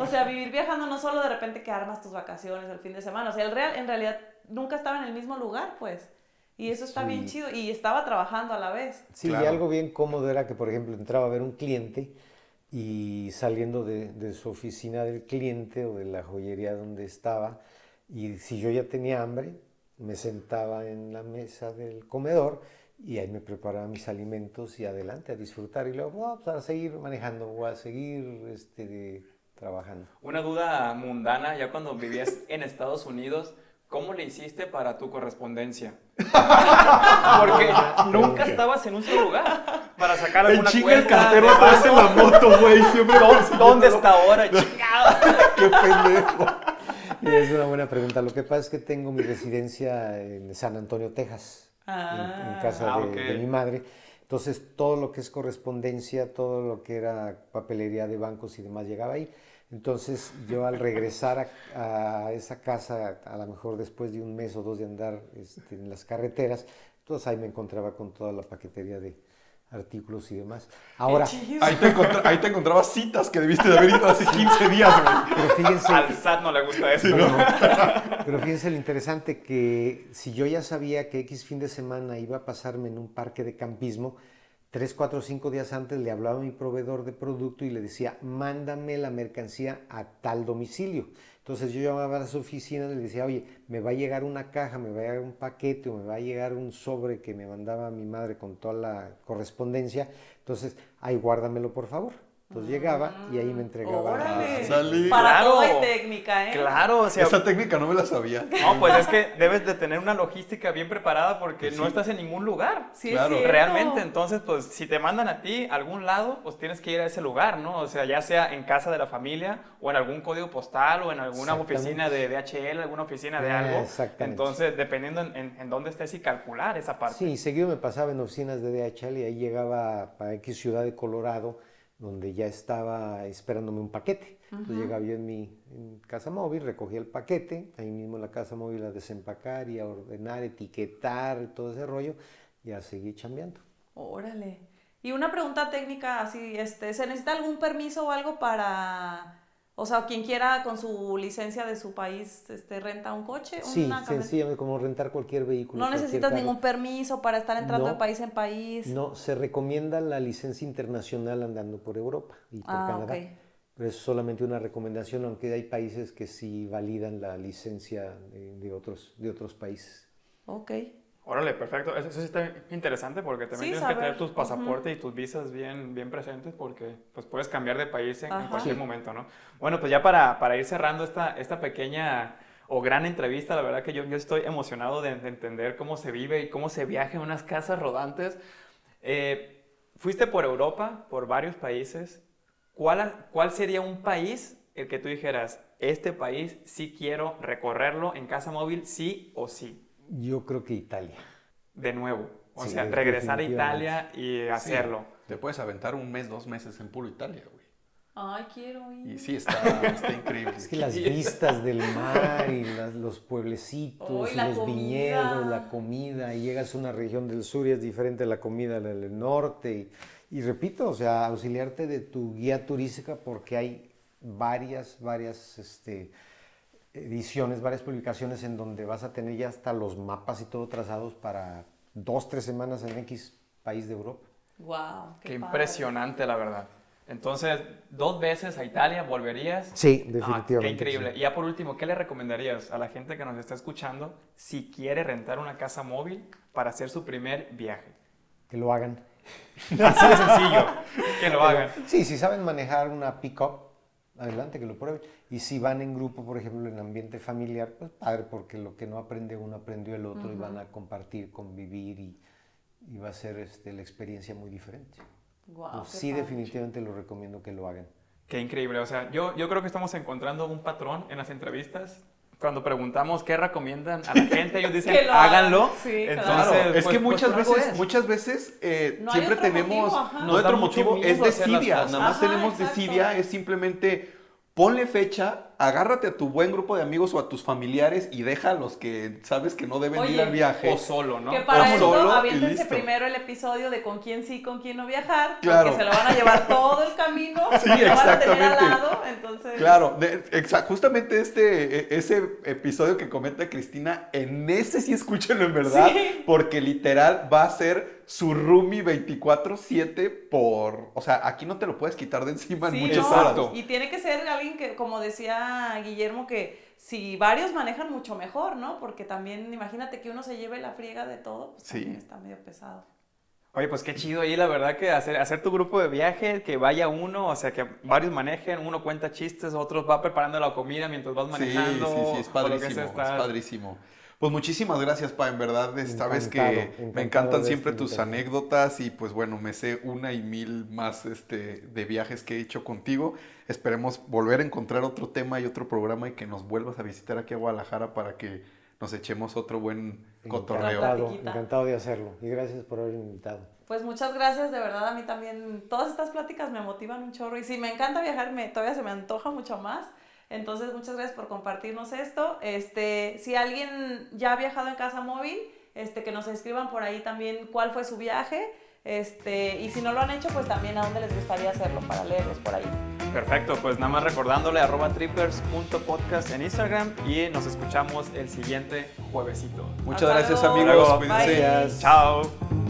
o sea, vivir viajando no solo de repente que armas tus vacaciones el fin de semana, o sea, el real, en realidad nunca estaba en el mismo lugar, pues, y eso está bien chido, y estaba trabajando a la vez. Sí, Claro. y algo bien cómodo era que, por ejemplo, entraba a ver un cliente y saliendo de, de su oficina del cliente o de la joyería donde estaba, y si yo ya tenía hambre, me sentaba en la mesa del comedor y ahí me preparaba mis alimentos y adelante a disfrutar y luego "No, pues, a seguir manejando o a seguir este, trabajando. Una duda mundana, ya cuando vivías en Estados Unidos, ¿cómo le hiciste para tu correspondencia? (laughs) Porque nunca estabas en un solo lugar para sacar alguna chinga el cuenta. cartero de atrás en la moto, güey. Siempre ¿Dó- ¿Dónde está ahora? (laughs) Chingado. Qué pendejo. Y es una buena pregunta. Lo que pasa es que tengo mi residencia en San Antonio, Texas, en- en, Ah. casa Ah, de mi madre. Entonces, todo lo que es correspondencia, todo lo que era papelería de bancos y demás llegaba ahí. Entonces, yo al regresar a, a esa casa, a lo mejor después de un mes o dos de andar este, en las carreteras, Entonces ahí me encontraba con toda la paquetería de artículos y demás. Ahora, ahí te, ahí te encontrabas citas que debiste de haber ido hace 15 días, güey. Pero fíjense... Al SAT no le gusta eso. ¿no? pero fíjense lo interesante que si yo ya sabía que X fin de semana iba a pasarme en un parque de campismo, tres, cuatro, cinco días antes le hablaba a mi proveedor de producto y le decía, mándame la mercancía a tal domicilio. Entonces yo llamaba a las oficinas y le decía, oye, me va a llegar una caja, me va a llegar un paquete o me va a llegar un sobre que me mandaba mi madre con toda la correspondencia. Entonces, ahí guárdamelo por favor. Entonces llegaba y ahí me entregaba. ¡Órale! Para claro, todo técnica, ¿eh? Claro, o sea, esa técnica no me la sabía. No, pues es que debes de tener una logística bien preparada porque no estás en ningún lugar. Sí, claro. Realmente, entonces, pues si te mandan a ti a algún lado, pues tienes que ir a ese lugar, ¿no? O sea, ya sea en casa de la familia o en algún código postal o en alguna oficina de DHL, alguna oficina de algo. Exactamente. Entonces, dependiendo en, en, dónde estés y calcular esa parte. Sí, seguido me pasaba en oficinas de DHL y ahí llegaba para X ciudad de Colorado donde ya estaba esperándome un paquete. Entonces llegaba yo en mi casa móvil, recogía el paquete, ahí mismo en la casa móvil a desempacar y a ordenar, etiquetar, todo ese rollo, y a seguir chambeando. Órale. Y una pregunta técnica así, este, ¿se necesita algún permiso o algo para o sea, quien quiera con su licencia de su país este, renta un coche. Sí, sencillamente como rentar cualquier vehículo. No necesitas ningún permiso para estar entrando de país en país. No, se recomienda la licencia internacional andando por Europa y por ah, Canadá. Pero es solamente una recomendación, aunque hay países que sí validan la licencia de, otros, de otros países. Ok. Órale, perfecto. Eso, sí está interesante porque también tienes que tener tus pasaportes y tus visas bien, bien presentes porque pues puedes cambiar de país en, cualquier momento, ¿no? Bueno, pues ya para, para, ir cerrando esta, esta pequeña o gran entrevista, la verdad que yo, yo estoy emocionado de, entender cómo se vive y cómo se viaja en unas casas rodantes. Eh, fuiste por Europa, por varios países. ¿Cuál, ¿Cuál sería un país el que tú dijeras, este país sí quiero recorrerlo en casa móvil, sí o sí? Yo creo que Italia. De nuevo. O sea, regresar a Italia y hacerlo. Te puedes aventar un mes, dos meses en puro Italia, güey. Ay, quiero ir. Y sí, está, increíble. Es que las vistas del mar y los pueblecitos y los viñedos, la comida, y llegas a una región del sur y es diferente a la comida del norte. Y, y repito, o sea, auxiliarte de tu guía turística porque hay varias, varias, este, ediciones, varias publicaciones en donde vas a tener ya hasta los mapas y todo trazados para dos, tres semanas en X país de Europa. ¡Wow! ¡Qué, impresionante, la verdad! Entonces, dos veces a Italia, ¿volverías? Sí, definitivamente. qué increíble. Y ya por último, ¿qué le recomendarías a la gente que nos está escuchando si quiere rentar una casa móvil para hacer su primer viaje? Que lo hagan. (laughs) Así de sencillo, que lo hagan. Sí, si saben manejar una pick-up, adelante, que lo prueben. Y si van en grupo, por ejemplo, en ambiente familiar, pues padre, porque lo que no aprende uno aprendió el otro y van a compartir, convivir y, y va a ser este, la experiencia muy diferente. sí, definitivamente lo recomiendo que lo hagan. Qué increíble. O sea, yo, yo creo que estamos encontrando un patrón en las entrevistas cuando preguntamos qué recomiendan a la (laughs) gente, ellos dicen háganlo. Sí, Entonces, es que pues, muchas pues, veces, muchas veces eh, siempre tenemos, no otro motivo es desidia, nada más tenemos desidia, es simplemente ponle fecha, agárrate a tu buen grupo de amigos o a tus familiares y deja a los que sabes que no deben ir al viaje. O solo, ¿no? Que para o eso solo, aviéntense primero el episodio de con quién sí, con quién no viajar, claro. porque se lo van a llevar todo el camino, (laughs) sí, lo van a tener al lado, entonces... Claro, justamente este, e, ese episodio que comenta Cristina, en ese sí escúchenlo en verdad, porque literal va a ser su roomie 24-7 por... O sea, aquí no te lo puedes quitar de encima en muchos no, Y tiene que ser alguien que, como decía Guillermo, que si varios manejan mucho mejor, ¿no? Porque también imagínate que uno se lleve la friega de todo, pues sí. está medio pesado. Oye, pues qué chido ahí, la verdad que hacer, hacer tu grupo de viaje, que vaya uno, o sea, que varios manejen, uno cuenta chistes, otros va preparando la comida mientras vas manejando. Sí, sí, sí, es padrísimo, es padrísimo. Pues muchísimas gracias, Pa, en verdad, sabes que me encantan siempre tus anécdotas y pues bueno, me sé una y mil más este, de viajes que he hecho contigo. Esperemos volver a encontrar otro tema y otro programa y que nos vuelvas a visitar aquí a Guadalajara para que nos echemos otro buen cotorreo. Encantado, encantado de hacerlo y gracias por haberme invitado. Pues muchas gracias, de verdad a mí también todas estas pláticas me motivan un chorro y si me encanta viajar, me, todavía se me antoja mucho más. Entonces, muchas gracias por compartirnos esto. Este, si alguien ya ha viajado en casa móvil este, que nos escriban por ahí también cuál fue su viaje. Este, y si no lo han hecho, pues también a dónde les gustaría hacerlo para leerlos por ahí. Perfecto, pues nada más recordándole arroba trippers.podcast en Instagram y nos escuchamos el siguiente juevesito. Muchas Hasta gracias luego. amigos. Bye. Gracias. Chao.